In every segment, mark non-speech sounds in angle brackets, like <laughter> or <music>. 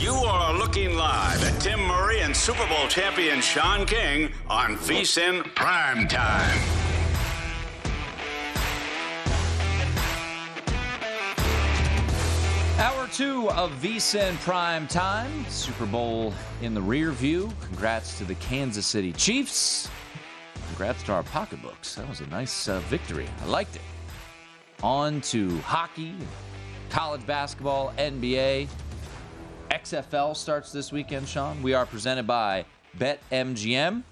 You are looking live at Tim Murray and Super Bowl champion Sean King on VSIN Prime Time. Hour two of VSIN Prime Time. Super Bowl in the rear view. Congrats to the Kansas City Chiefs. Congrats to our pocketbooks. That was a nice uh, victory. I liked it. On to hockey, college basketball, NBA. XFL starts this weekend, Sean. We are presented by BetMGM.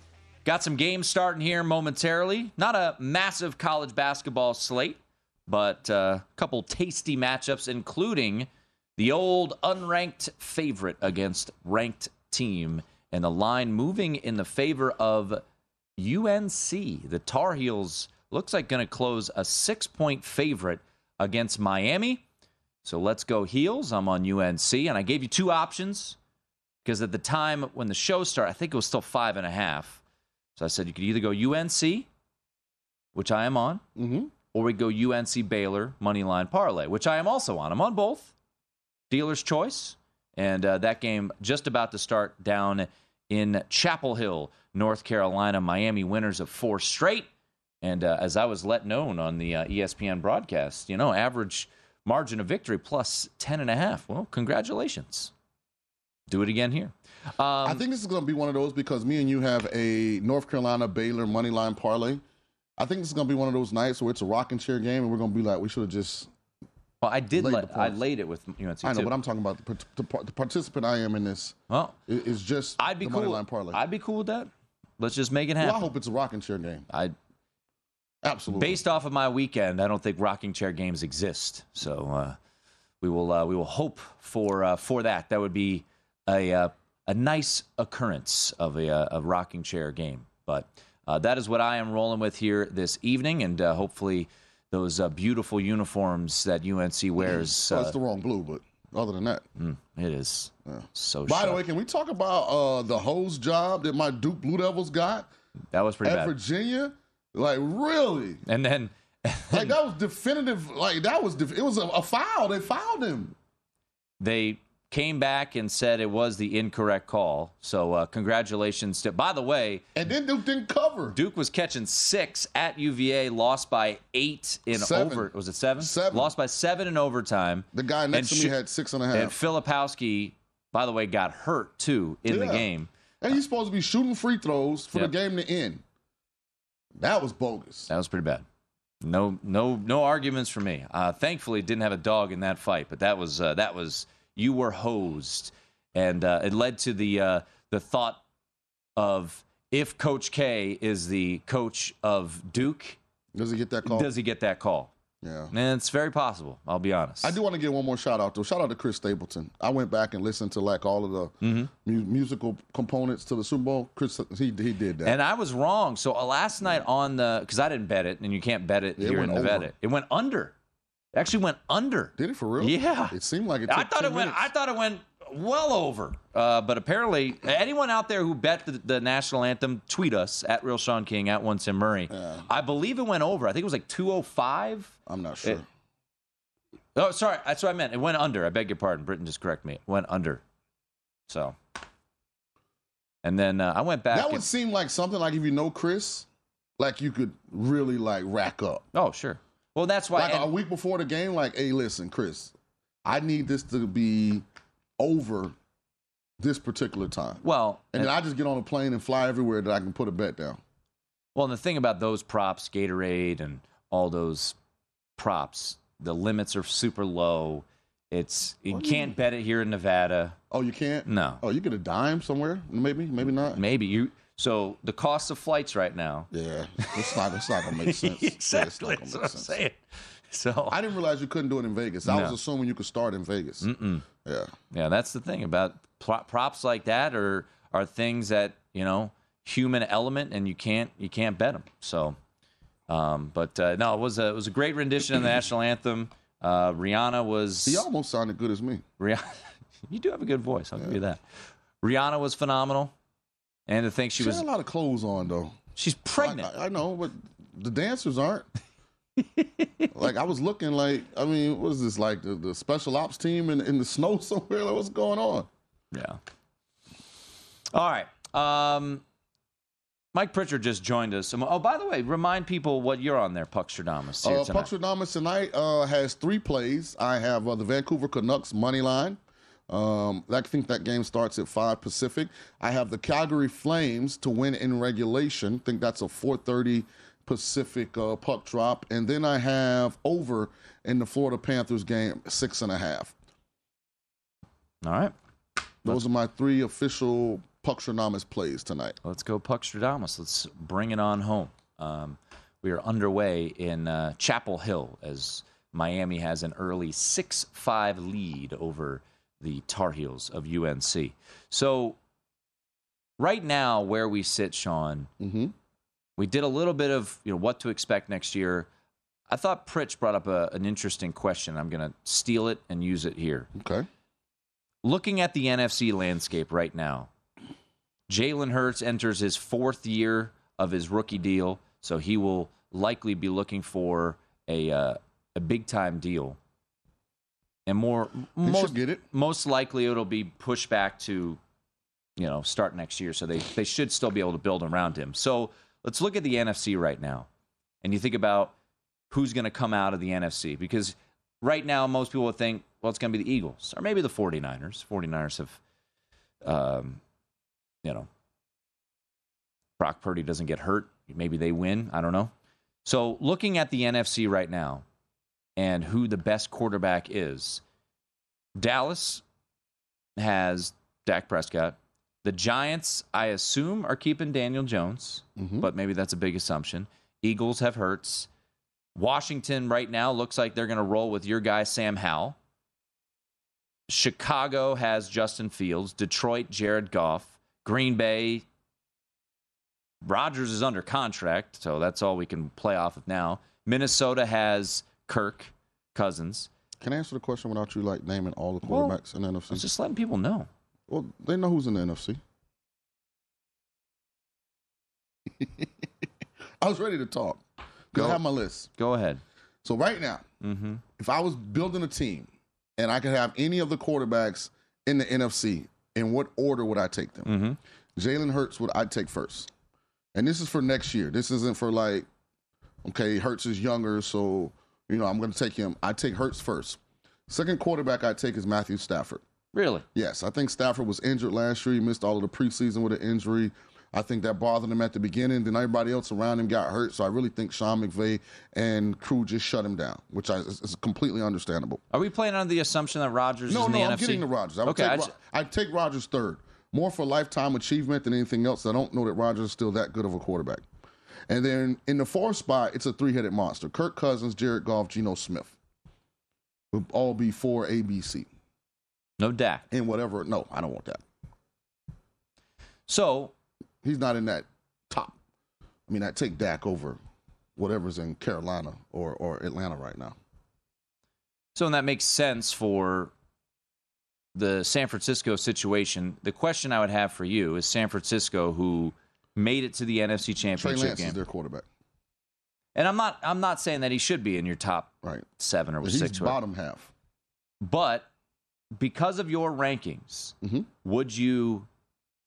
Got some games starting here momentarily. Not a massive college basketball slate, but uh, a couple tasty matchups, including the old unranked favorite against ranked team, and the line moving in the favor of UNC. The Tar Heels looks like going to close a six point favorite against Miami. So let's go Heels. I'm on UNC, and I gave you two options because at the time when the show started, I think it was still five and a half. So I said you could either go UNC, which I am on, mm-hmm. or we go UNC Baylor money line parlay, which I am also on. I'm on both. Dealer's choice, and uh, that game just about to start down in Chapel Hill, North Carolina. Miami winners of four straight. And uh, as I was let known on the uh, ESPN broadcast, you know, average margin of victory plus 10 and a half. Well, congratulations. Do it again here. Um, I think this is going to be one of those because me and you have a North Carolina Baylor money line parlay. I think this is going to be one of those nights where it's a rocking chair game, and we're going to be like, we should have just. well, I did laid I laid it with UNC I know, too. but I'm talking about the, the, the participant I am in this. well, i- Is just I'd be the cool. money line parlay. I'd be cool with that. Let's just make it well, happen. I hope it's a rocking chair game. I Absolutely. based off of my weekend, I don't think rocking chair games exist. So uh, we will uh, we will hope for uh, for that. That would be a uh, a nice occurrence of a, uh, a rocking chair game. But uh, that is what I am rolling with here this evening, and uh, hopefully those uh, beautiful uniforms that UNC wears. So Uh, it's the wrong blue, but other than that. mm, it is so. By the way, can we talk about uh, the hose job that my Duke Blue Devils got that was pretty at bad. Virginia? Like, really? And then <laughs> Like, that was definitive. Like, that was, def- it was a, a foul. They fouled him. they came back and said it was the incorrect call. So uh, congratulations to. By the way, And then Duke didn't cover. Duke was catching six at UVA, lost by eight in Seven. over. Was it seven? Seven. Lost by seven in overtime. The guy next And to me sh- had six and a half. And Filipowski, by the way, got hurt too in the game. And he's supposed to be shooting free throws for Yep. the game to end. That was bogus. That was pretty bad. No, no, no arguments for me. Uh, thankfully, didn't have a dog in that fight, but that was uh, that was you were hosed, and uh, it led to the uh, the thought of if Coach K is the coach of Duke, Does he get that call? does he get that call? Yeah. And it's very possible. I'll be honest. I do want to give one more shout out though. Shout out to Chris Stapleton. I went back and listened to like all of the Mm-hmm. mu- musical components to the Super Bowl. Chris, he he did that. And I was wrong. So uh, last night on the because I didn't bet it, and you can't bet it Yeah, it here in Nevada. over. It went under. It actually went under. did it for real? Yeah. It seemed like it. I thought 10 it went. I thought it went well over. Uh, but apparently, anyone out there who bet the, the national anthem, tweet us at Real Sean King at One Tim Murray. I believe it went over. I think it was like two oh five. I'm not sure. It- Oh, sorry. That's what I meant. It went under. I beg your pardon. Britain just correct me. It went under. So. And then uh, I went back. that and- would seem like something like if you know Chris, like you could really like rack up. oh, sure. Well, that's why. Like and- a week before the game, like, hey, listen, Chris, I need this to be over this particular time. well, And then I just get on a plane and fly everywhere that I can put a bet down. Well, and the thing about those props, Gatorade and all those props, the limits are super low. It's you oh, What can't bet it here in Nevada. Oh, you can't? No. Oh, you get a dime somewhere? Maybe, maybe not. Maybe you. So the cost of flights right now. Yeah, it's not. It's not gonna make <laughs> sense. Yeah, exactly. gonna make sense. So I didn't realize you couldn't do it in Vegas. I was assuming you could start in Vegas. Mm-mm. Yeah. yeah, that's the thing about pro- props like that are are things that you know human element, and you can't you can't bet them. So, um, but uh, no, it was a it was a great rendition of the national anthem. Uh, Rihanna was He almost sounded good as me. Rihanna, <laughs> you do have a good voice. I'll give you that. Rihanna was phenomenal, and to think she She was had a lot of clothes on though. she's pregnant. I, I know, but the dancers aren't. <laughs> like I was looking like I mean, what is this like the, the special ops team in, in the <laughs> snow somewhere? Like, what's going on? yeah. All right. Um, Mike Pritchard just joined us. Oh, by the way, remind people what you're on there, Puckstradamus. Uh, tonight. Puckstradamus tonight uh, has three plays. I have uh, the Vancouver Canucks money line. Um, I think that game starts at five Pacific. I have the Calgary Flames to win in regulation. think that's a 4:30 Pacific uh, puck drop, and then I have over in the Florida Panthers game six and a half. All right. Those are my three official Puckstradamus plays tonight. Let's go Puckstradamus. Let's bring it on home. Um, we are underway in uh, Chapel Hill as Miami has an early 6 5 lead over the Tar Heels of UNC. So, right now, where we sit, Sean, Mm-hmm. We did a little bit of you know what to expect next year. I thought Pritch brought up a, an interesting question. I'm going to steal it and use it here. Okay. Looking at the NFC landscape right now, Jalen Hurts enters his fourth year of his rookie deal, so he will likely be looking for a uh, a big time deal. And more, most get it. most likely it'll be pushed back to, you know, start next year. So they they should still be able to build around him. So let's look at the NFC right now, and you think about who's going to come out of the NFC because right now most people would think, well, it's going to be the Eagles or maybe the 49ers. 49ers have, um, you know, Brock Purdy doesn't get hurt. Maybe they win. I don't know. So looking at the NFC right now and who the best quarterback is, Dallas has Dak Prescott. The Giants, I assume, are keeping Daniel Jones, Mhm. but maybe that's a big assumption. Eagles have Hurts. Washington right now looks like they're going to roll with your guy Sam Howell. Chicago has Justin Fields. Detroit, Jared Goff. Green Bay, Rodgers is under contract, so that's all we can play off of now. Minnesota has Kirk Cousins. Can I answer the question without you like naming all the Well, quarterbacks in the NFC? just letting people know. Well, they know who's in the NFC. <laughs> I was ready to talk because Go. I have my list. Go ahead. So right now, Mm-hmm. if I was building a team and I could have any of the quarterbacks in the NFC, in what order would I take them? Mm-hmm. Jalen Hurts would I take first, and this is for next year. This isn't for like, okay, Hurts is younger, so you know I'm going to take him. I take Hurts first. Second quarterback I take is Matthew Stafford. Really? Yes, I think Stafford was injured last year. He missed all of the preseason with an injury. I think that bothered him at the beginning. Then everybody else around him got hurt. So I really think Sean McVay and crew just shut him down, which I, is, is completely understandable. Are we playing under the assumption that Rodgers No, is in no, the I'm NFC? getting to Rodgers. I would okay, take, I just- I'd take Rodgers third, more for lifetime achievement than anything else. I don't know that Rodgers is still that good of a quarterback. And then in the fourth spot, it's a three-headed monster: Kirk Cousins, Jared Goff, Geno Smith. Would all be four ABC. No Dak. And whatever. No, I don't want that. So He's not in that top. I mean, I take Dak over whatever's in Carolina or, or Atlanta right now. So, and that makes sense for the San Francisco situation. The question I would have for you is San Francisco, who made it to the NFC Trey Championship Lance game, is their quarterback. and I'm not, I'm not saying that he should be in your top Right. seven or He's six, bottom half. but because of your rankings, Mhm. would you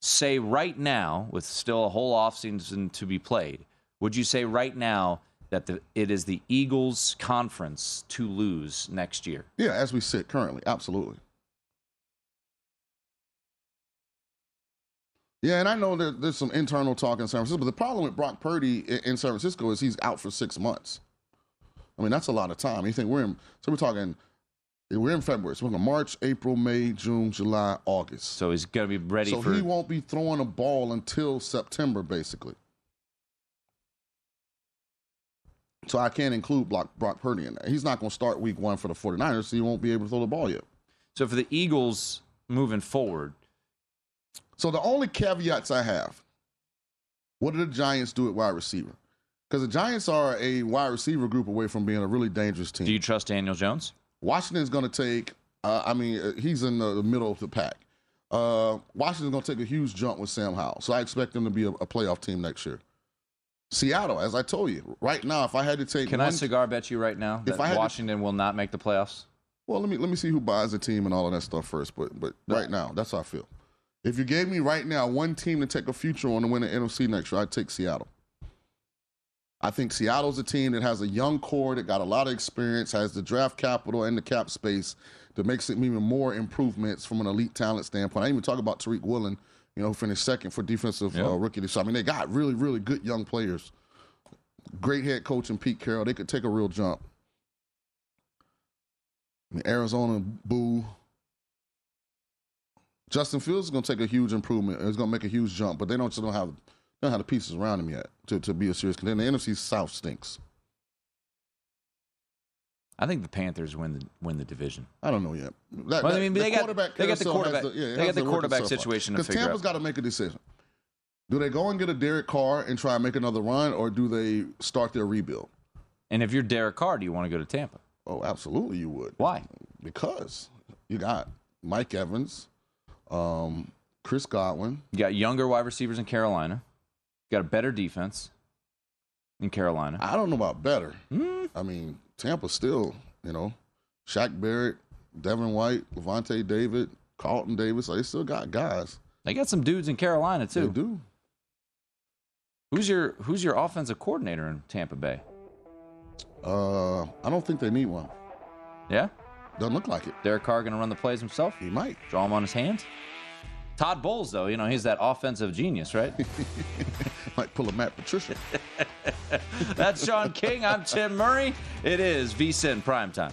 say right now, with still a whole offseason to be played, would you say right now that the, it is the Eagles' conference to lose next year? Yeah, as we sit currently, absolutely. Yeah, and I know that there's some internal talk in San Francisco, but the problem with Brock Purdy in San Francisco is he's out for six months. I mean, that's a lot of time. You think we're in? So we're talking. We're in February. So we're talking March, April, May, June, July, August. So he's going to be ready so for. he won't be throwing a ball until September, basically. So I can't include Brock, Brock Purdy in that. He's not going to start week one for the 49ers, so he won't be able to throw the ball yet. So for the Eagles moving forward, So the only caveats I have, what do the Giants do at wide receiver? Because the Giants are a wide receiver group away from being a really dangerous team. do you trust Daniel Jones? Washington's going to take, uh, I mean, uh, he's in the, middle of the pack. Uh, Washington's going to take a huge jump with Sam Howell. So I expect them to be a, a playoff team next year. Seattle, as I told you, right now, if I had to take Can I cigar bet you right now If that had to- Washington will not make the playoffs? well, let me let me see who buys the team and all of that stuff first. But but right now, that's how I feel. If you gave me right now one team to take a future on to win the NFC next year, I'd take Seattle. I think Seattle's a team that has a young core that got a lot of experience, has the draft capital and the cap space that makes it even more improvements from an elite talent standpoint. I even talk about Tariq Woolen, you know, who finished second for defensive Yeah. uh, rookie this year. I mean, they got really, really good young players. Great head coach in Pete Carroll. They could take a real jump. I mean, Arizona, boo. Justin Fields is going to take a huge improvement. It's going to make a huge jump, but they don't just don't have they don't have the pieces around him yet to, to be a serious contender. The NFC South stinks. I think the Panthers win the win the division. I don't know yet. That, Well, I that- mean, the they got- they got the quarterback- yeah, they got the quarterback situation Because Tampa's got to make a decision. Do they go and get a Derek Carr and try and make another run, or do they start their rebuild? And if you're Derek Carr, do you want to go to Tampa? Oh, absolutely, you would. Why? Because you got Mike Evans, um, Chris Godwin. You got younger wide receivers in Carolina. Got a better defense in Carolina. I don't know about better. Hmm? I mean, Tampa still, you know, Shaq Barrett, Devin White, Lavonte David, Carlton Davis. They still got guys. They got some dudes in Carolina too. They do. Who's your Who's your offensive coordinator in Tampa Bay? Uh, I don't think they need one. Yeah, Doesn't look like it. Derek Carr going to run the plays himself. He might. Draw him on his hand. Todd Bowles, though, you know he's that offensive genius, right? <laughs> Might pull a Matt Patricia. <laughs> That's Sean King. I'm Tim Murray. It is VSIN primetime.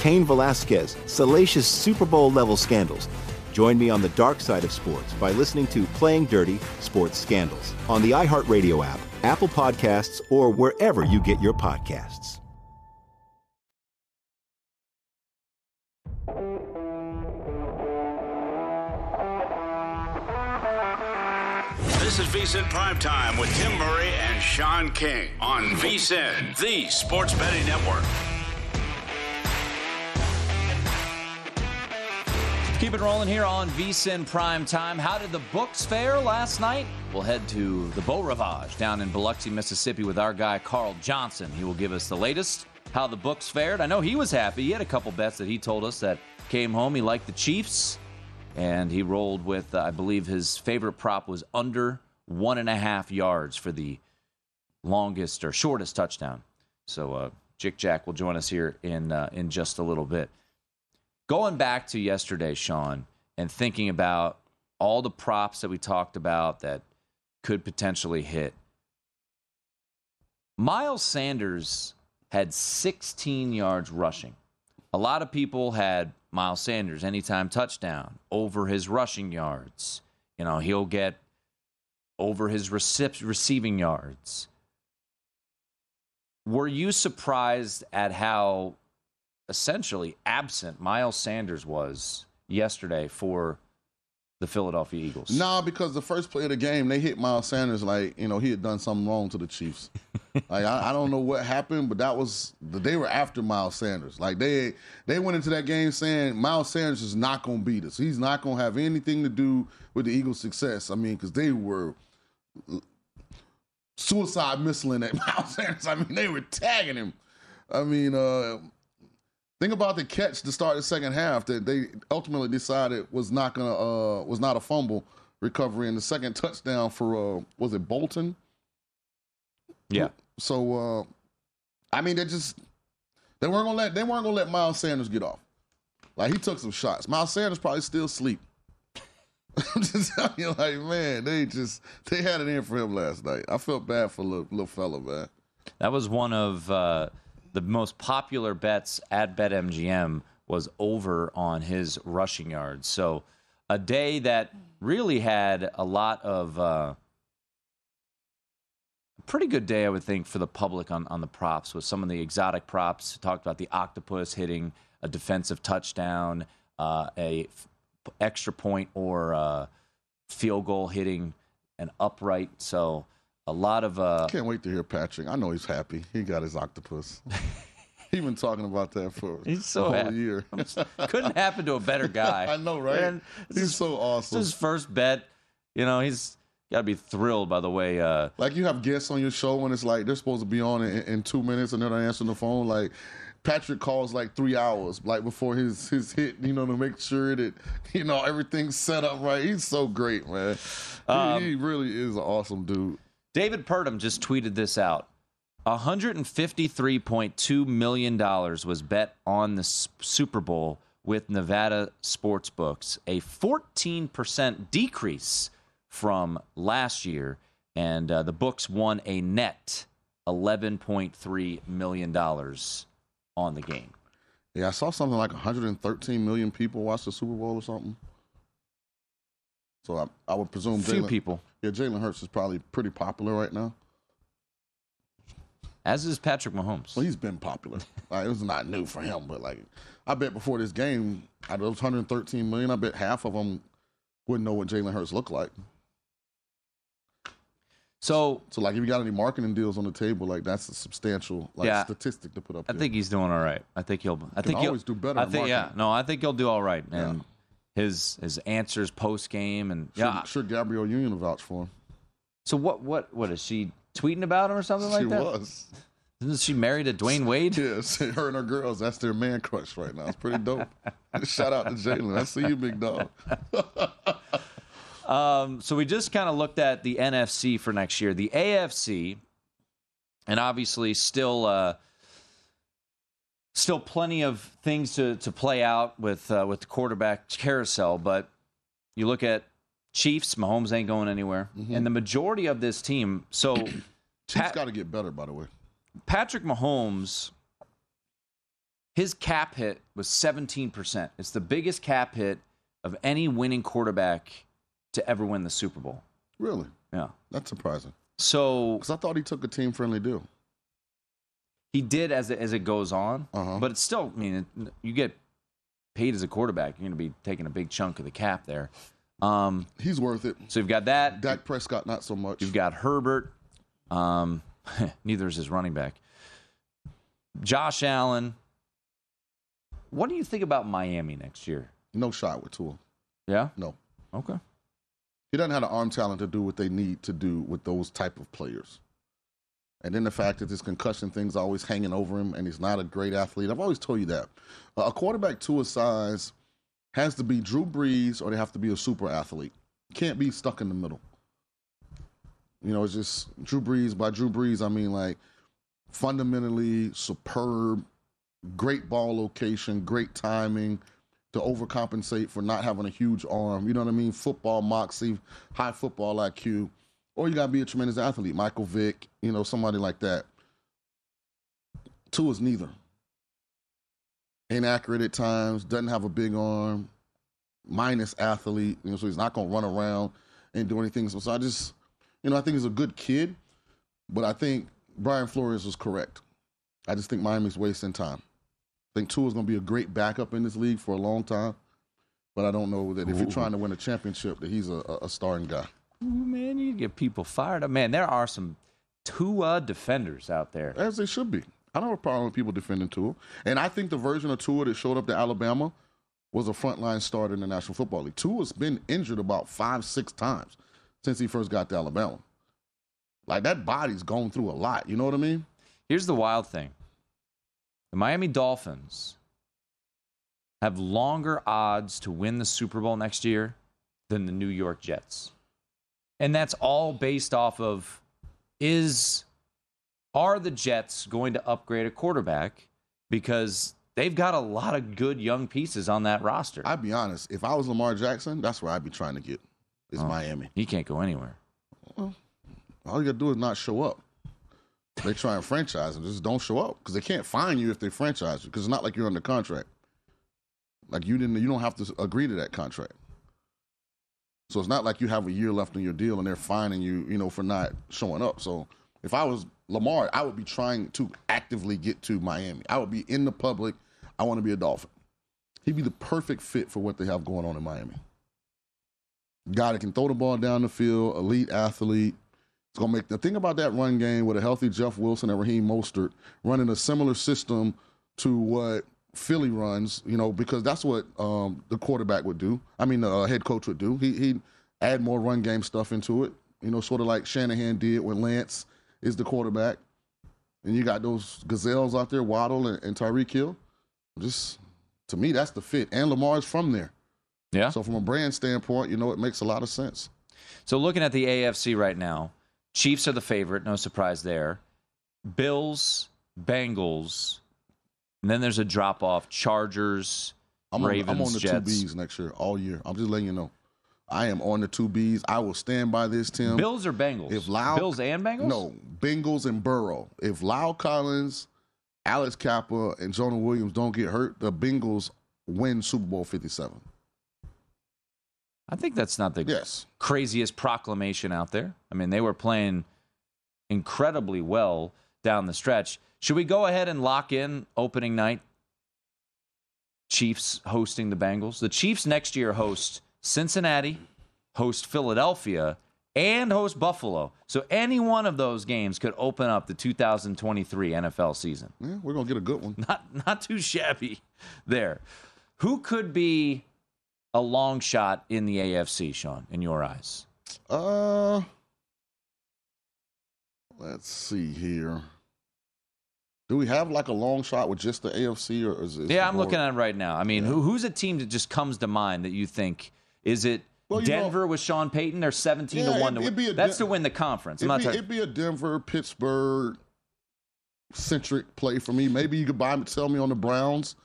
Cain Velasquez, salacious Super Bowl level scandals. Join me on the dark side of sports by listening to Playing Dirty Sports Scandals on the iHeartRadio app, Apple Podcasts, or wherever you get your podcasts. This is VSIN Primetime with Tim Murray and Sean King on VSIN, the sports betting network. Keep it rolling here on VSIN Prime Time. How did the books fare last night? We'll head to the Beau Rivage down in Biloxi, Mississippi with our guy Carl Johnson. He will give us the latest, how the books fared. I know he was happy. He had a couple bets that he told us that came home. He liked the Chiefs, and he rolled with, uh, I believe his favorite prop was under one and a half yards for the longest or shortest touchdown. So uh, Jick Jack will join us here in uh, in just a little bit. Going back to yesterday, Sean, and thinking about all the props that we talked about that could potentially hit. Miles Sanders had 16 yards rushing. A lot of people had Miles Sanders anytime touchdown over his rushing yards. You know, he'll get over his receiving yards. Were you surprised at how essentially absent Miles Sanders was yesterday for the Philadelphia Eagles? Nah, because the first play of the game, they hit Miles Sanders like you know he had done something wrong to the Chiefs. <laughs> like I, I, don't know what happened, but that was they were after Miles Sanders. Like they they went into that game saying Miles Sanders is not going to beat us. He's not going to have anything to do with the Eagles' success. I mean, because they were suicide missiling at <laughs> Miles Sanders. I mean, they were tagging him. I mean, uh, think about the catch to start the second half that they ultimately decided was not gonna uh, was not a fumble recovery, and the second touchdown for uh, was it Bolton? Yeah. So, uh, I mean, they just they weren't gonna let they weren't gonna let Miles Sanders get off. Like he took some shots. Miles Sanders probably still asleep. <laughs> I'm just telling you, like, man, they just they had it in for him last night. I felt bad for little, little fella, man. That was one of uh, the most popular bets at BetMGM was over on his rushing yards. So a day that really had a lot of uh, pretty good day, I would think, for the public on, on the props with some of the exotic props. Talked about the octopus hitting a defensive touchdown, uh, a f- extra point or uh, field goal hitting an upright. So a lot of. Uh, Can't wait to hear Patrick. I know he's happy. He got his octopus. <laughs> He's been talking about that for He's so a whole happy. year. Couldn't <laughs> happen to a better guy. I know, right? And He's so awesome. his first bet. You know, he's got to be thrilled by the way. Uh, Like you have guests on your show and it's like they're supposed to be on in, in two minutes and they're not answering the phone. Like Patrick calls like three hours like before his his hit, you know, to make sure that you know everything's set up right. He's so great, man. He- Um, he, really is an awesome dude. David Purdum just tweeted this out. $153.2 million was bet on the Super Bowl with Nevada Sportsbooks, a 14% decrease from last year. And uh, the books won a net $11.3 million on the game. Yeah, I saw something like 113 million people watch the Super Bowl or something. So I, I would presume Few Jalen- people. Yeah, Jalen Hurts is probably pretty popular right now. As is Patrick Mahomes. Well, he's been popular. <laughs> like, it was not new for him, but like I bet before this game, out of those 113 million, I bet half of them wouldn't know what Jalen Hurts looked like. So, so like if you got any marketing deals on the table, like that's a substantial like Yeah. statistic to put up. I there. think he's doing all right. I think he'll. I think he'll always do better I in think yeah. No, I think he'll do all right. And his his answers post game and Sure, yeah. sure Gabrielle Union will vouch for him. So what what what is she tweeting about him or something like that? She was. Isn't she married to Dwyane Wade? <laughs> Yes, her and her girls, that's their man crush right now. It's pretty dope. <laughs> Shout out to Jalen. I see you, big dog. <laughs> Um, so we just kind of looked at the NFC for next year. The AFC, and obviously still uh, still plenty of things to, to play out with uh, with the quarterback carousel. But you look at Chiefs, Mahomes ain't going anywhere, and the majority of this team. So Chiefs got to get better, by the way. Patrick Mahomes, his cap hit was 17%. It's the biggest cap hit of any winning quarterback to ever win the Super Bowl. Really? Yeah. That's surprising. So, because I thought he took a team friendly deal. He did as it, as it goes on, Uh-huh. but it's still. I mean, it, you get paid as a quarterback, you're going to be taking a big chunk of the cap there. Um, He's worth it. So you've got that. Dak Prescott, not so much. You've got Herbert. Um, <laughs> neither is his running back. Josh Allen. What do you think about Miami next year? No shot with Tua. Yeah. No. Okay. He doesn't have the arm talent to do what they need to do with those type of players. And then the fact that this concussion thing's always hanging over him, and he's not a great athlete. I've always told you that a quarterback to his size has to be Drew Brees, or they have to be a super athlete. Can't be stuck in the middle. You know, it's just Drew Brees. By Drew Brees, I mean like fundamentally superb, great ball location, great timing to overcompensate for not having a huge arm. You know what I mean? Football moxie, high football IQ. Or you got to be a tremendous athlete. Michael Vick, you know, somebody like that. Tua is neither. Inaccurate at times, doesn't have a big arm, minus athlete, you know, so he's not going to run around and do anything. So, so I just, you know, I think he's a good kid, but I think Brian Flores was correct. I just think Miami's wasting time. I think Tua is going to be a great backup in this league for a long time, but I don't know that if you're trying to win a championship, that he's a, a- a starting guy. Man, you get people fired up. Man, there are some Tua defenders out there. As they should be. I don't have a problem with people defending Tua. And I think the version of Tua that showed up to Alabama was a frontline starter in the National Football League. Tua's been injured about five, six times since he first got to Alabama. Like that body's gone through a lot. You know what I mean? Here's the wild thing the Miami Dolphins have longer odds to win the Super Bowl next year than the New York Jets. And that's all based off of is are the Jets going to upgrade a quarterback because they've got a lot of good young pieces on that roster. I'd be honest. If I was Lamar Jackson, that's where I'd be trying to get. Is Oh. Miami. He can't go anywhere. Well, All you gotta do is not show up. They try and franchise and just don't show up because they can't find you if they franchise you because it's not like you're under contract. Like you didn't, you don't have to agree to that contract. So it's not like you have a year left on your deal and they're fining you, you know, for not showing up. So if I was Lamar, I would be trying to actively get to Miami. I would be in the public. I want to be a Dolphin. He'd be the perfect fit for what they have going on in Miami. Guy that can throw the ball down the field, elite athlete. It's gonna make the thing about that run game with a healthy Jeff Wilson and Raheem Mostert running a similar system to what Philly runs, you know, because that's what um, the quarterback would do. I mean, the uh, head coach would do. He he'd add more run game stuff into it, you know, sort of like Shanahan did when Lance is the quarterback, and you got those gazelles out there, Waddle and, and Tyreek Hill. Just to me, that's the fit. And Lamar's from there. Yeah. So from a brand standpoint, you know, it makes a lot of sense. So looking at the AFC right now, Chiefs are the favorite, no surprise there. Bills, Bengals, and then there's a drop off. Chargers, I'm on, I'm on the Jets. two Bs next year, all year. I'm just letting you know. I am on the two Bs. I will stand by this, Tim. Bills or Bengals? If La'el, Bills and Bengals? No, Bengals and Burrow. If La'el Collins, Alex Cappa, and Jonah Williams don't get hurt, the Bengals win Super Bowl 57. I think that's not the yes. craziest proclamation out there. I mean, they were playing incredibly well down the stretch. Should we go ahead and lock in opening night? Chiefs hosting the Bengals. The Chiefs next year host Cincinnati, host Philadelphia, and host Buffalo. So any one of those games could open up the 2023 NFL season. Yeah, we're gonna get a good one. <laughs> Not not too shabby there. Who could be a long shot in the AFC, Sean, in your eyes? Uh, let's see here. Do we have like a long shot with just the AFC, or is it? Yeah, I'm looking at it right now. I mean, who, who's a team that just comes to mind that you think is it Well, Denver with Sean Payton? They're 17 Yeah, to one to win. That's to win the conference. I'm It'd not be, talking. it'd be a Denver, Pittsburgh centric play for me. Maybe you could buy tell me on the Browns,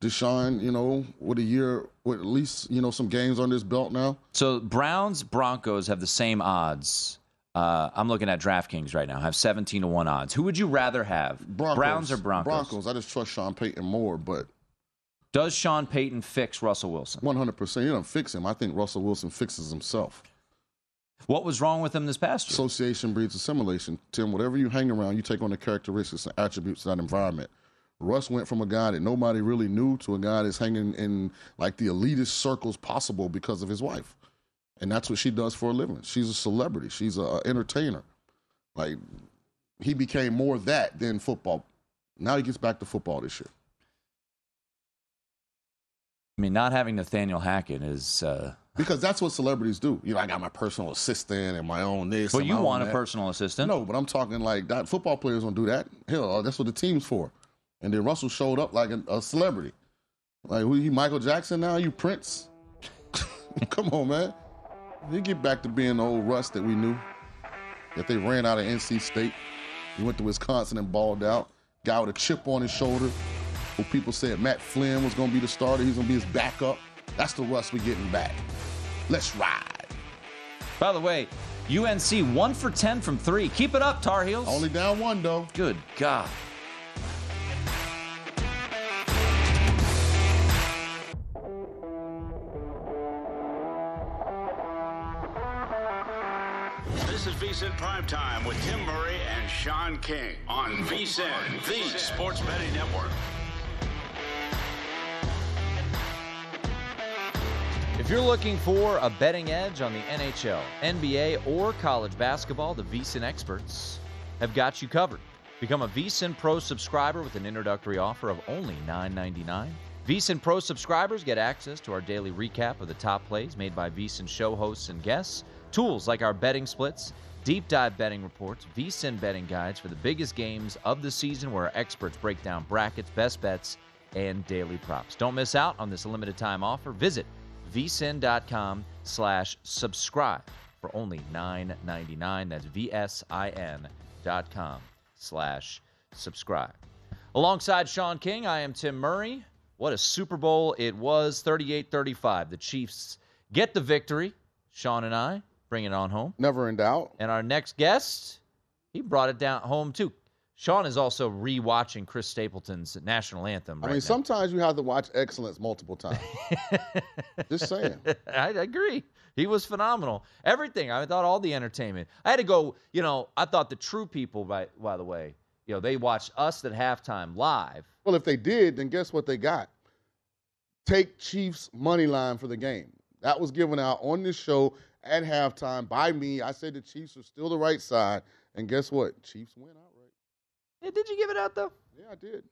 Deshaun. You know, with a year, with at least you know some games on this belt now. So Browns Broncos have the same odds. Uh, I'm looking at DraftKings right now. Have 17 to one odds. Who would you rather have? Broncos, Browns or Broncos? Broncos. I just trust Sean Payton more, but Does Sean Payton fix Russell Wilson? 100. percent You don't fix him. I think Russell Wilson fixes himself. What was wrong with him this past year? Association breeds assimilation. Tim, whatever you hang around, you take on the characteristics and attributes of that environment. Russ went from a guy that nobody really knew to a guy that's hanging in like the elitist circles possible because of his wife. And that's what she does for a living. She's a celebrity. She's a entertainer. Like he became more that than football. Now he gets back to football this year. I mean, not having Nathaniel Hackett is. Uh, Because that's what celebrities do. You know, I got my personal assistant and my own this. But you want a that. personal assistant? No, but I'm talking like that. Football players don't do that. Hell, that's what the team's for. And then Russell showed up like a, a celebrity. Like, who he Michael Jackson now? You Prince? <laughs> Come on, man. He get back to being the old Russ that we knew. That they ran out of NC State. He went to Wisconsin and balled out. Guy with a chip on his shoulder. Who people said Matt Flynn was going to be the starter. He's going to be his backup. That's the Russ we're getting back. Let's ride. By the way, UNC one for ten from three. Keep it up, Tar Heels. Only down one though. Good God. This is VSIN Primetime with Tim Murray and Sean King on VSIN, the Sports Betting Network. If you're looking for a betting edge on the NHL, NBA, or college basketball, the VSIN experts have got you covered. Become a VSIN Pro subscriber with an introductory offer of only $9.99. VSIN Pro subscribers get access to our daily recap of the top plays made by VSIN show hosts and guests, tools like our betting splits, deep dive betting reports, VSIN betting guides for the biggest games of the season where experts break down brackets, best bets, and daily props. Don't miss out on this limited time offer. Visit vsin.com slash subscribe for only $9.99. That's vsin dot com slash subscribe. Alongside Sean King, I am Tim Murray. What a Super Bowl it was, 38-35. The Chiefs get the victory. Sean and I bring it on home. Never in doubt. And our next guest, he brought it down home too. Sean is also re-watching Chris Stapleton's national anthem. I right mean, now. sometimes you have to watch excellence multiple times. <laughs> Just saying. <laughs> I agree. He was phenomenal. Everything. I thought all the entertainment. I had to go. You know, I thought the true people. By by the way, you know, they watched us at halftime live. Well, if they did, then guess what they got? Take Chiefs money line for the game. That was given out on this show at halftime by me. I said the Chiefs are still the right side, and guess what? Chiefs win outright. Yeah, did you give it out though? Yeah, I did.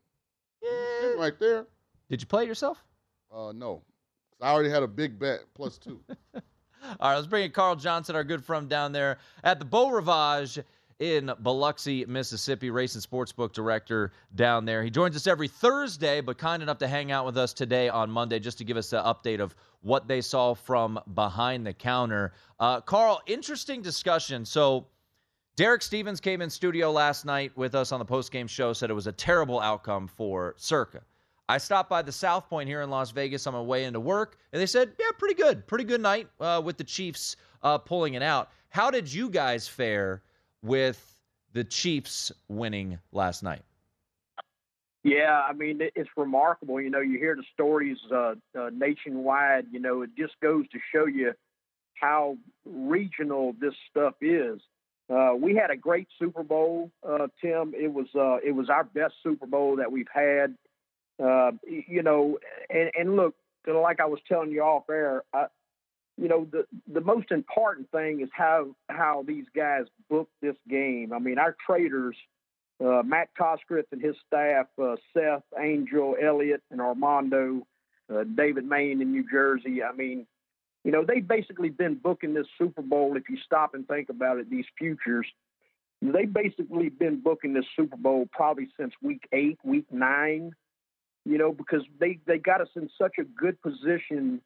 Sitting right there. Did you play it yourself? Uh, no. I already had a big bet plus two. <laughs> All right, let's bring in Carl Johnson, our good friend down there at the Beau Rivage in Biloxi, Mississippi, race and sportsbook director down there. He joins us every Thursday, but kind enough to hang out with us today on Monday just to give us an update of what they saw from behind the counter. Uh, Carl, interesting discussion. So, Derek Stevens came in studio last night with us on the postgame show, said it was a terrible outcome for Circa. I stopped by the South Point here in Las Vegas on my way into work, and they said, yeah, pretty good. Pretty good night uh, with the Chiefs uh, pulling it out. How did you guys fare with the Chiefs winning last night? Yeah, I mean it's remarkable. You know, you hear the stories uh, uh, nationwide. You know, it just goes to show you how regional this stuff is. Uh, we had a great Super Bowl, uh, Tim. It was uh, it was our best Super Bowl that we've had. Uh, you know, and, and look, like I was telling you off air, I, you know, the the most important thing is how how these guys book this game. I mean, our traders, uh, Matt Coscrith and his staff, uh, Seth, Angel, Elliott, and Armando, uh, David Main in New Jersey. I mean, you know, they've basically been booking this Super Bowl. If you stop and think about it, these futures, they've basically been booking this Super Bowl probably since week eight, week nine. You know, because they they got us in such a good position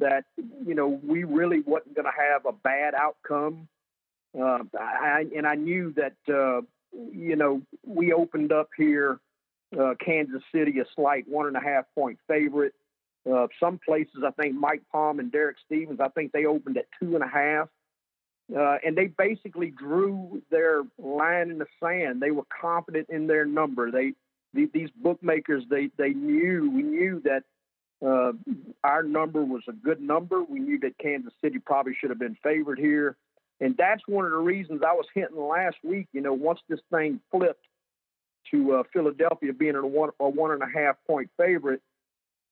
that you know we really wasn't going to have a bad outcome. Uh, I, and I knew that uh, you know we opened up here, uh, Kansas City, a slight one and a half point favorite. Uh, some places, I think Mike Palm and Derek Stevens, I think they opened at two and a half. Uh, and they basically drew their line in the sand. They were confident in their number. They, these bookmakers, they, they knew, we knew that uh, our number was a good number. We knew that Kansas City probably should have been favored here. And that's one of the reasons I was hinting last week. You know, once this thing flipped to uh, Philadelphia being a one, a one and a half point favorite,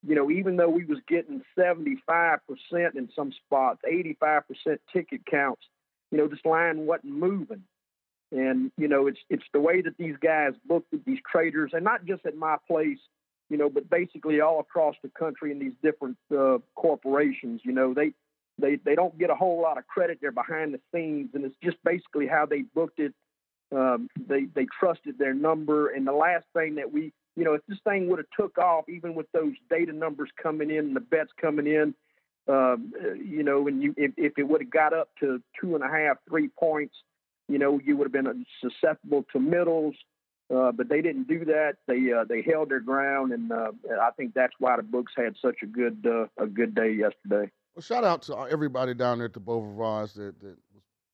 you know, even though we was getting 75% in some spots, 85% ticket counts, you know, this line wasn't moving. And, you know, it's it's the way that these guys booked it, these traders, and not just at my place, you know, but basically all across the country in these different uh, corporations, you know, they they they don't get a whole lot of credit. They're behind the scenes, and it's just basically how they booked it. Um, they they trusted their number, and the last thing that we, you know, if this thing would have took off, even with those data numbers coming in and the bets coming in, um, you know, and you if, if it would have got up to two and a half, three points, you know, you would have been susceptible to middles. Uh, but they didn't do that. They uh, they held their ground, and uh, I think that's why the books had such a good uh, a good day yesterday. Well, shout out to everybody down there at the Beau Rivage that, that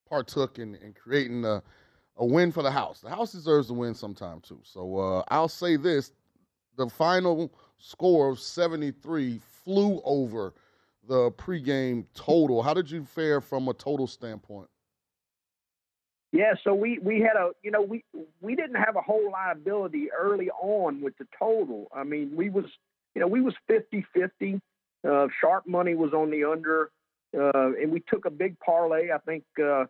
partook in, in creating a, a, win for the house. The house deserves a win sometime too. So uh, I'll say this: the final score of seventy three flew over the pregame total. How did you fare from a total standpoint? Yeah, so we we had a you know we we didn't have a whole liability early on with the total. I mean, we was you know we was 50-50. Uh, sharp money was on the under, uh, and we took a big parlay. I think uh,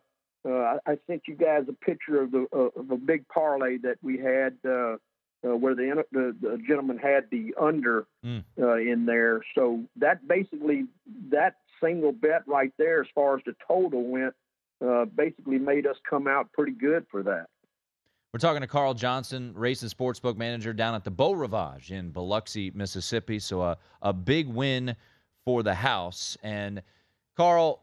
uh, I sent you guys a picture of the uh, of a big parlay that we had uh, uh, where the, the, the gentleman had the under mm. uh, in there. So that basically that single bet right there, as far as the total went, uh, basically made us come out pretty good for that. We're talking to Carl Johnson, race and sportsbook manager down at the Beau Rivage in Biloxi, Mississippi. So a, a big win for the house. And Carl,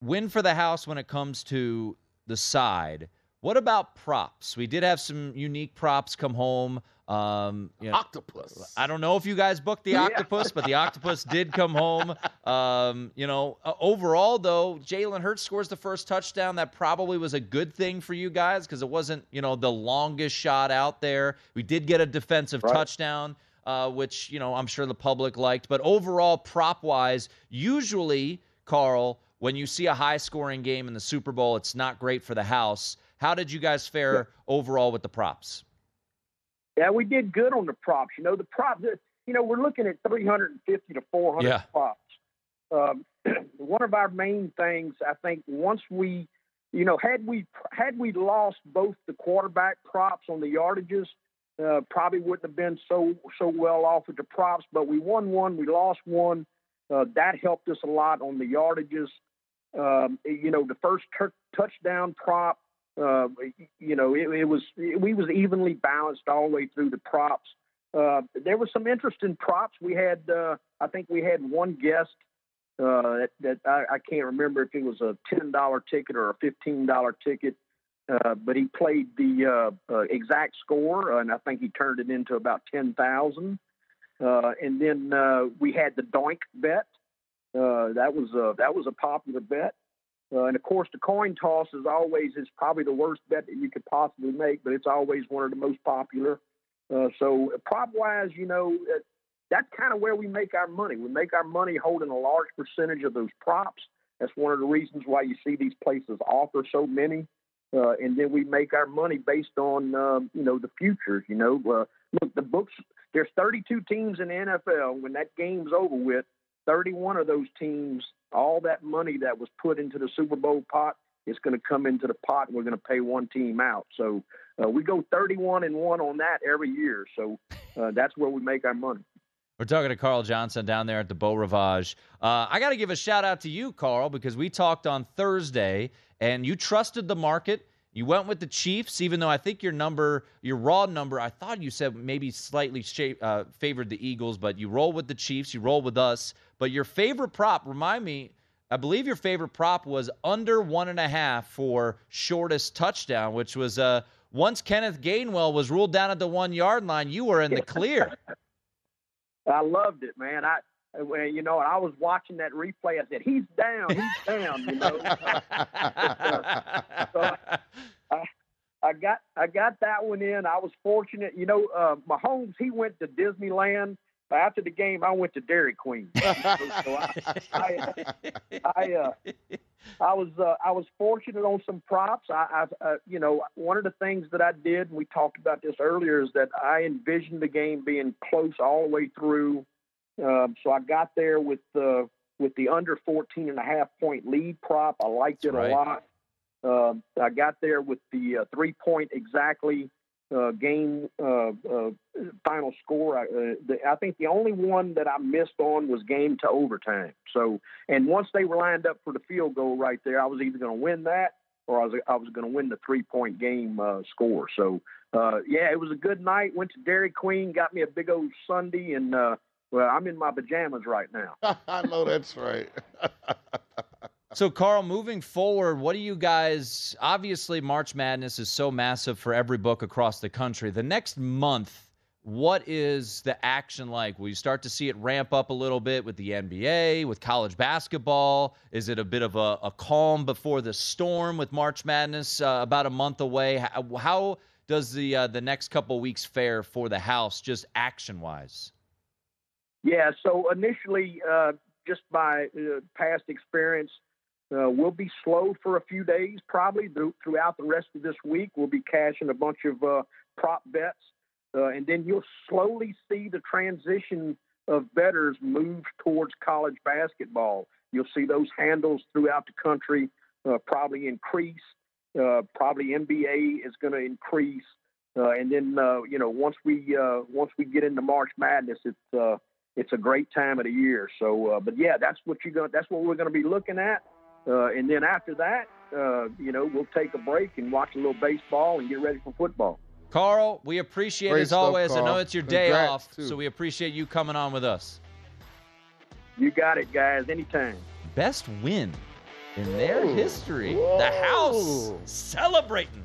win for the house when it comes to the side. What about props? We did have some unique props come home. Um, you know, octopus. I don't know if you guys booked the octopus, but the octopus <laughs> did come home. Um, you know, uh, overall though, Jalen Hurts scores the first touchdown. That probably was a good thing for you guys because it wasn't, you know, the longest shot out there. We did get a defensive right. touchdown. Uh, which you know I'm sure the public liked, but overall, prop wise, usually, Carl, when you see a high scoring game in the Super Bowl, it's not great for the house. How did you guys fare yeah. overall with the props? Yeah, we did good on the props. You know, the props, you know, we're looking at 350 to 400 yeah. props. Um, <clears throat> one of our main things, I think, once we, you know, had we had we lost both the quarterback props on the yardages, Uh, probably wouldn't have been so so well off with the props, but we won one, we lost one. Uh, that helped us a lot on the yardages. Um, you know, the first t- touchdown prop, uh, you know, it, it was it, we was evenly balanced all the way through the props. Uh, there was some interesting props. We had, uh, I think, we had one guest uh, that, that I, I, can't remember if it was a ten dollar ticket or a fifteen dollar ticket, uh, but he played the uh, exact score, and I think he turned it into about ten thousand. and then we had the Doink bet. that was a, that was a popular bet. And of course, the coin toss is always is probably the worst bet that you could possibly make, but it's always one of the most popular. so prop wise, you know, that's kind of where we make our money. We make our money holding a large percentage of those props. That's one of the reasons why you see these places offer so many. Uh, and then we make our money based on um, you know the futures. You know, uh, look, the books. There's 32 teams in the NFL. When that game's over with, 31 of those teams, all that money that was put into the Super Bowl pot is going to come into the pot, and we're going to pay one team out. So uh, we go 31 and one on that every year. So uh, that's where we make our money. We're talking to Carl Johnson down there at the Beau Rivage. Uh, I got to give a shout out to you, Carl, because we talked on Thursday and you trusted the market. You went with the Chiefs, even though I think your number, your raw number, I thought you said maybe slightly uh, favored the Eagles, but you roll with the Chiefs, you roll with us. But your favorite prop, remind me, I believe your favorite prop was under one and a half for shortest touchdown, which was uh, once Kenneth Gainwell was ruled down at the one yard line, you were in the clear. <laughs> I loved it, man. I you know, I was watching that replay. I said, "He's down, he's down." You know, so I, I got I got that one in. I was fortunate. You know, uh, Mahomes he went to Disneyland. After the game, I went to Dairy Queen. so I, I, I, uh, I was uh, I was fortunate on some props. I, I uh, you know, one of the things that I did, and we talked about this earlier, is that I envisioned the game being close all the way through. Um, so I got there with the with the under 14 and a half point lead prop. I liked it right. a lot. Uh, I got there with the uh, three point exactly uh, game uh, uh, final score. I, uh, the, I think the only one that I missed on was game to overtime. So, and once they were lined up for the field goal right there, I was either going to win that or I was I was going to win the three point game uh, score. So, uh, yeah, it was a good night. Went to Dairy Queen, got me a big old sundae, and well, I'm in my pajamas right now. <laughs> I know that's right. <laughs> So, Carl, moving forward, what do you guys? Obviously, March Madness is so massive for every book across the country. The next month, what is the action like? Will you start to see it ramp up a little bit with the NBA, with college basketball? Is it a bit of a, a calm before the storm with March Madness uh, about a month away? How, how does the uh, the next couple weeks fare for the house, just action wise? Yeah, so initially, uh, just by uh, past experience, uh, we'll be slow for a few days, probably throughout the rest of this week. We'll be cashing a bunch of uh, prop bets, uh, and then you'll slowly see the transition of bettors move towards college basketball. You'll see those handles throughout the country uh, probably increase. Probably NBA is going to increase, and then you know once we once we get into March Madness, it's it's a great time of the year. So, but yeah, that's what you're going. That's what we're going to be looking at. Uh, and then after that, uh, you know, we'll take a break and watch a little baseball and get ready for football. Carl, we appreciate Great as stuff, always. Carl. I know it's your day off, too. so we appreciate you coming on with us. You got it, guys. Anytime. Best win in their Ooh. history. The house celebrating.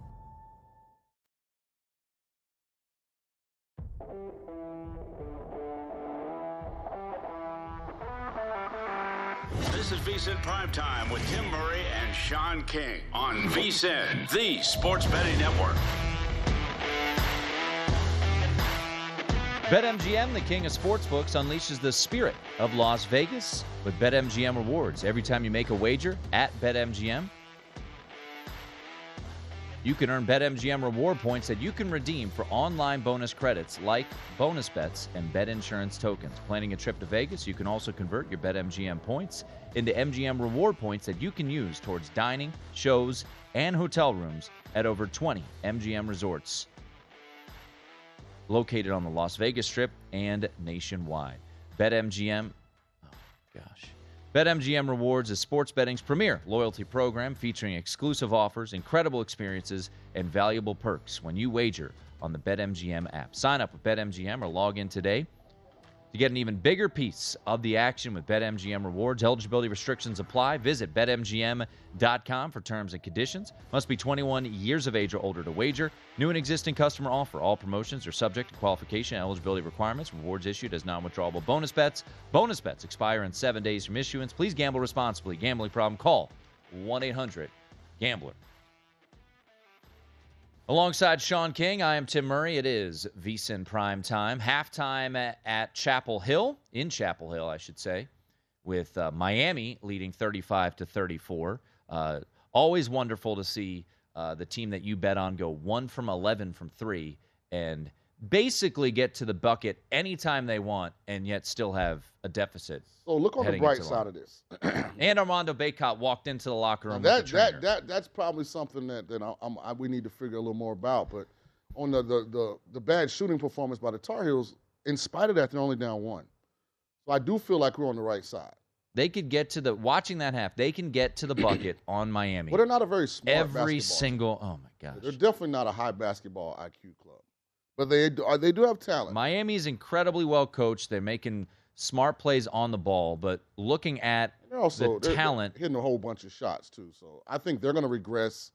VSIN Primetime with Tim Murray and Sean King on VSIN, the sports betting network. BetMGM, the king of sportsbooks, unleashes the spirit of Las Vegas with BetMGM rewards. Every time you make a wager at BetMGM, you can earn BetMGM reward points that you can redeem for online bonus credits like bonus bets and bet insurance tokens. Planning a trip to Vegas, you can also convert your BetMGM points into MGM reward points that you can use towards dining, shows, and hotel rooms at over 20 MGM resorts located on the Las Vegas Strip and nationwide. BetMGM, oh gosh. BetMGM Rewards is sports betting's premier loyalty program featuring exclusive offers, incredible experiences, and valuable perks when you wager on the BetMGM app. Sign up with BetMGM or log in today to get an even bigger piece of the action with BetMGM rewards. Eligibility restrictions apply. Visit BetMGM.com for terms and conditions. Must be 21 years of age or older to wager. New and existing customer offer. All promotions are subject to qualification and eligibility requirements. Rewards issued as non withdrawable bonus bets. Bonus bets expire in seven days from issuance. Please gamble responsibly. Gambling problem? Call 1 800 Gambler. Alongside Sean King, I am Tim Murray. It is VSIN Prime Time. Halftime at, Chapel Hill, in Chapel Hill, I should say, with uh, Miami leading 35 to 34. Uh, always wonderful to see uh, the team that you bet on go one from 11 from three and basically get to the bucket anytime they want and yet still have a deficit. So look on the bright side of this. <clears throat> and Armando Bacot walked into the locker room that, that that that's probably something that that I, I'm, I, we need to figure a little more about. But on the, the the the bad shooting performance by the Tar Heels, in spite of that, they're only down one. So I do feel like we're on the right side. They could get to the watching that half. They can get to the bucket <clears throat> on Miami. But they're not a very smart Every single. Oh my gosh. They're definitely not a high basketball IQ club, but they do, uh, they do have talent. Miami's incredibly well coached. They're making smart plays on the ball, but looking at also the talent, hitting a whole bunch of shots too. So I think they're going to regress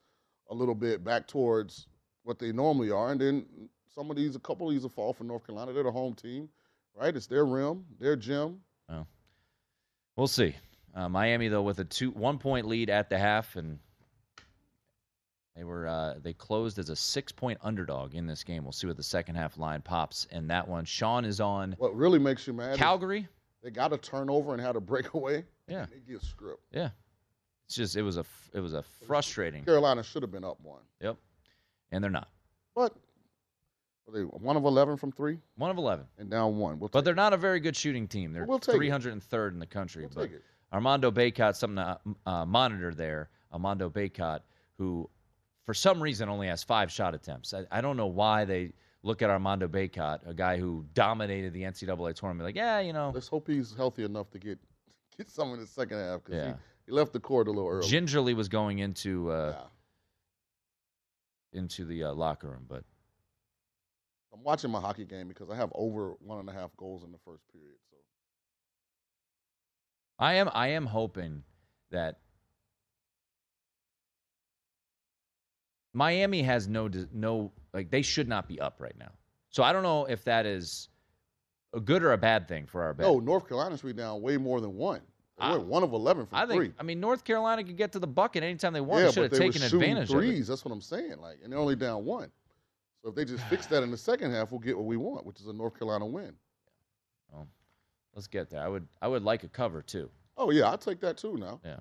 a little bit back towards what they normally are, and then some of these, a couple of these will fall for North Carolina. They're the home team, right? It's their rim, their gym. Oh. We'll see. Uh, Miami though with a two one point lead at the half, and they were uh, they closed as a six point underdog in this game. We'll see what the second half line pops in that one. Sean is on. What really makes you mad? Calgary. They got a turnover and had a breakaway. Yeah. and They get stripped. Yeah, it's just it was a it was a frustrating. Carolina should have been up one, Yep, and they're not. but they one of eleven from three One of eleven. and down one. We'll But they're not a very good shooting team. They're We'll 303rd in the country. We'll but take it. Armando Bacot, something to uh, monitor there. Armando Bacot, who for some reason only has five shot attempts. I, I don't know why they look at Armando Bacot, a guy who dominated the NCAA tournament, like, yeah, you know, Let's hope he's healthy enough to get <laughs> get some in the second half because Yeah. he, he left the court a little early. gingerly was going into uh, into the uh, locker room. But I'm watching my hockey game because I have over one and a half goals in the first period. So I am I am hoping that Miami has no no like they should not be up right now. So I don't know if that is a good or a bad thing for our bet. no, North Carolina should be down way more than one. They went ah. one of eleven from I think three. I mean North Carolina could get to the bucket anytime they want. yeah, they should have they taken advantage of it. That's what I'm saying. Like, and they're only down one. So if they just fix <sighs> that in the second half, we'll get what we want, which is a North Carolina win. Oh, let's get there. I would I would like a cover too. Oh yeah, I'll take that too. Now, Yeah.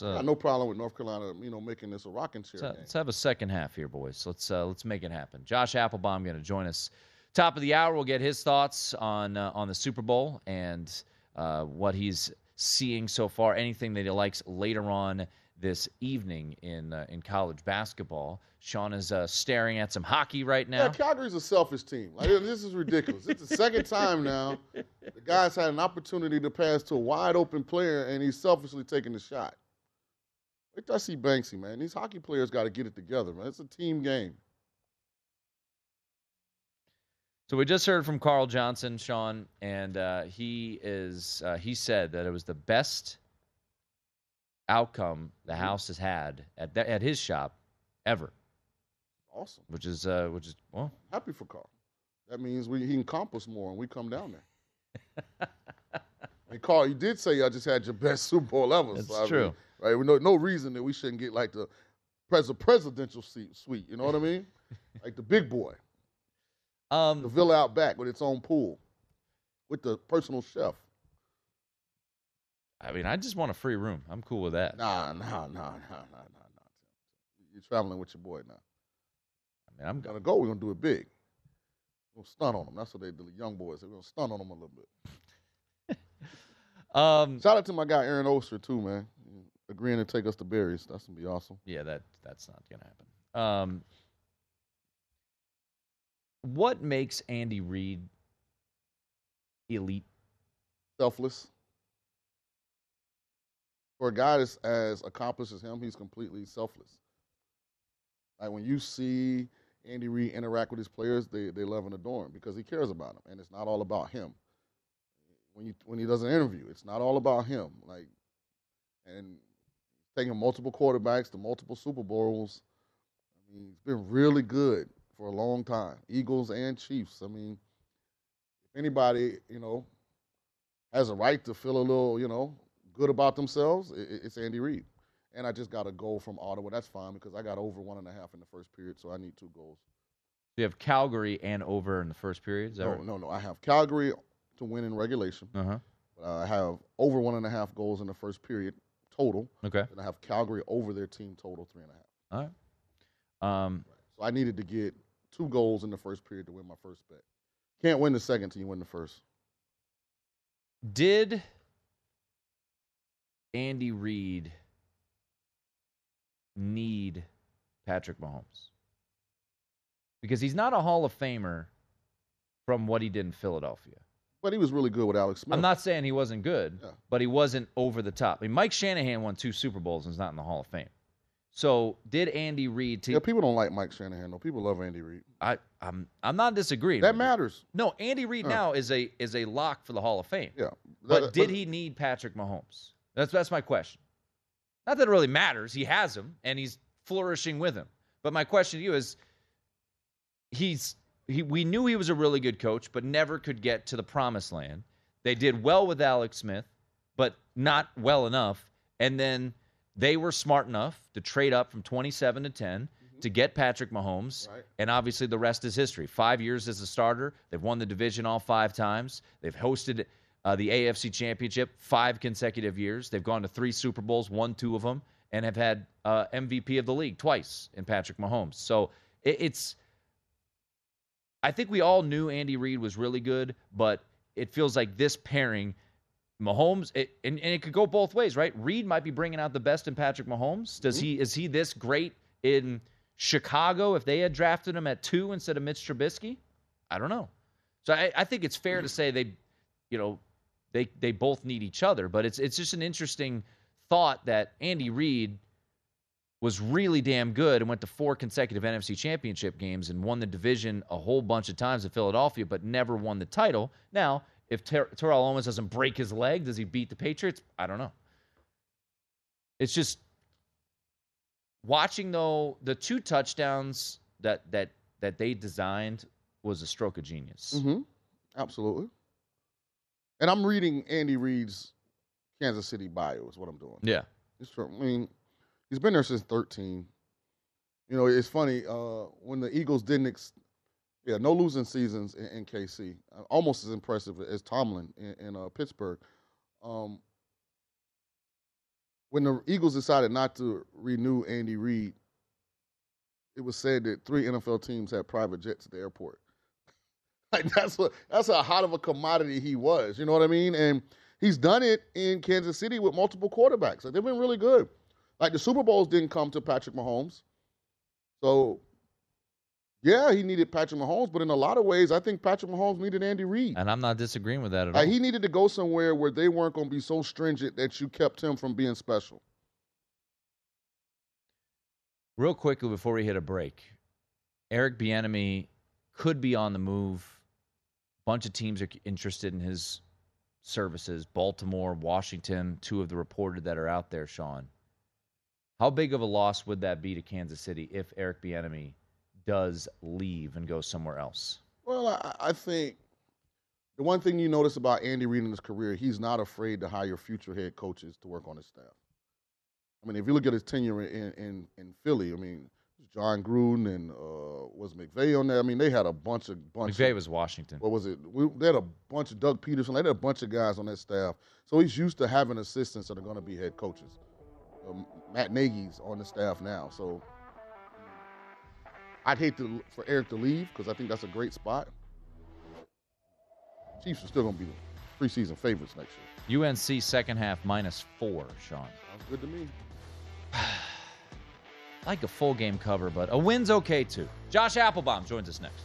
Uh, got no problem with North Carolina, you know, making this a rocking chair Let's, let's have a second half here, boys. Let's uh, let's make it happen. Josh Applebaum going to join us. Top of the hour, we'll get his thoughts on uh, on the Super Bowl and uh, what he's seeing so far. Anything that he likes later on this evening in uh, in college basketball. Sean is uh, staring at some hockey right now. Yeah, Calgary's a selfish team. Like, this is ridiculous. it's the second time now the guy's had an opportunity to pass to a wide open player, and he's selfishly taking the shot. Wait till I see Banksy, man. These hockey players got to get it together, man. It's a team game. So we just heard from Carl Johnson, Sean, and uh, he is uh, he said that it was the best outcome the house has had at at his shop ever, Awesome. which is uh, which is well, Happy for Carl. That means we, he can accomplish more, and we come down there. <laughs> and Carl, you did say I just had your best Super Bowl ever. That's so, I mean, true. Right? No, no reason that we shouldn't get like the pres- presidential seat, suite. You know what I mean? <laughs> like the big boy. Um, the villa out back with its own pool, with the personal chef. I mean, I just want a free room. I'm cool with that. Nah, nah, nah, nah, nah, nah, nah. You're traveling with your boy now. I mean, I'm gonna go. We're gonna do it big. We're gonna stun on them. That's what they do. The young boys. We're gonna stun on them a little bit. <laughs> Um, Shout out to my guy Aaron Oster too, man. Agreeing to take us to berries. That's gonna be awesome. Yeah, that that's not gonna happen. Um, what makes Andy Reid elite? Selfless. For a guy that's as accomplished as him, he's completely selfless. Like when you see Andy Reid interact with his players, they, they love and adore him because he cares about them, and it's not all about him. When you when he does an interview, it's not all about him. Like, and taking multiple quarterbacks to multiple Super Bowls. I mean, he's been really good for a long time. Eagles and Chiefs. I mean, if anybody, you know, has a right to feel a little, you know, good about themselves, it's Andy Reid. And I just got a goal from Ottawa. That's fine because I got over one and a half in the first period, so I need two goals. You have Calgary and over in the first period. Is that No, right? no, no. I have Calgary to win in regulation. Uh-huh. Uh, I have over one and a half goals in the first period total. Okay. And I have Calgary over their team total three and a half. All right. Um, So I needed to get two goals in the first period to win my first bet. Can't win the second till you win the first. Did Andy Reid need Patrick Mahomes? Because he's not a Hall of Famer from what he did in Philadelphia. But he was really good with Alex Smith. I'm not saying he wasn't good, but he wasn't over the top. I mean, Mike Shanahan won two Super Bowls and is not in the Hall of Fame. So did Andy Reid? To, Yeah, people don't like Mike Shanahan though. People love Andy Reid. I, I'm I'm not disagreeing. That with you. matters. No, Andy Reid Uh. now is a is a lock for the Hall of Fame. Yeah, But That- did but- he need Patrick Mahomes? That's that's my question. Not that it really matters. He has him and he's flourishing with him. But my question to you is he's he, we knew he was a really good coach, but never could get to the promised land. They did well with Alex Smith, but not well enough. And then they were smart enough to trade up from 27 to 10 to get Patrick Mahomes. Right. And obviously, the rest is history. Five years as a starter. They've won the division all five times. They've hosted uh, the AFC Championship five consecutive years. They've gone to three Super Bowls, won two of them, and have had uh, MVP of the league twice in Patrick Mahomes. So it, it's. I think we all knew Andy Reid was really good, but it feels like this pairing, Mahomes, it, and, and it could go both ways, right? Reid might be bringing out the best in Patrick Mahomes. Does he? Is he this great in Chicago if they had drafted him at two instead of Mitch Trubisky? I don't know. So I, I think it's fair to say they, you know, they they both need each other. But it's it's just an interesting thought that Andy Reid was really damn good and went to four consecutive NFC championship games and won the division a whole bunch of times in Philadelphia, but never won the title. Now, if Ter- Terrell Owens doesn't break his leg, does he beat the Patriots? I don't know. It's just watching though the two touchdowns that that that they designed was a stroke of genius. Mm-hmm. Absolutely. And I'm reading Andy Reid's Kansas City bio. Is what I'm doing. Yeah. It's from, I mean, he's been there since 13. You know, it's funny uh, when the Eagles didn't. Ex- yeah, no losing seasons in, in KC. Uh, almost as impressive as Tomlin in, in uh, Pittsburgh. Um, when the Eagles decided not to renew Andy Reid, it was said that three NFL teams had private jets at the airport. <laughs> Like that's what that's how hot of a commodity he was. You know what I mean? And he's done it in Kansas City with multiple quarterbacks. Like they've been really good. Like the Super Bowls didn't come to Patrick Mahomes. So yeah, he needed Patrick Mahomes, but in a lot of ways, I think Patrick Mahomes needed Andy Reid. And I'm not disagreeing with that at all. He needed to go somewhere where they weren't going to be so stringent that you kept him from being special. Real quickly before we hit a break, Eric Bieniemy could be on the move. A Bunch of teams are interested in his services. Baltimore, Washington, two of the reported that are out there. Sean, how big of a loss would that be to Kansas City if Eric Bieniemy does leave and go somewhere else? Well, I, I think the one thing you notice about Andy Reid in his career, he's not afraid to hire future head coaches to work on his staff. I mean, if you look at his tenure in in, in Philly, I mean, Jon Gruden and uh, was McVay on there. I mean, they had a bunch of bunch. McVay of, was Washington. What was it? We, they had a bunch of Doug Pederson. They had a bunch of guys on that staff. So he's used to having assistants that are going to be head coaches. Um, Matt Nagy's on the staff now, so I'd hate to for Eric to leave because I think that's a great spot. Chiefs are still going to be the preseason favorites next year. UNC second half minus four, Sean. Sounds good to me. <sighs> Like a full game cover, but a win's okay too. Josh Applebaum joins us next.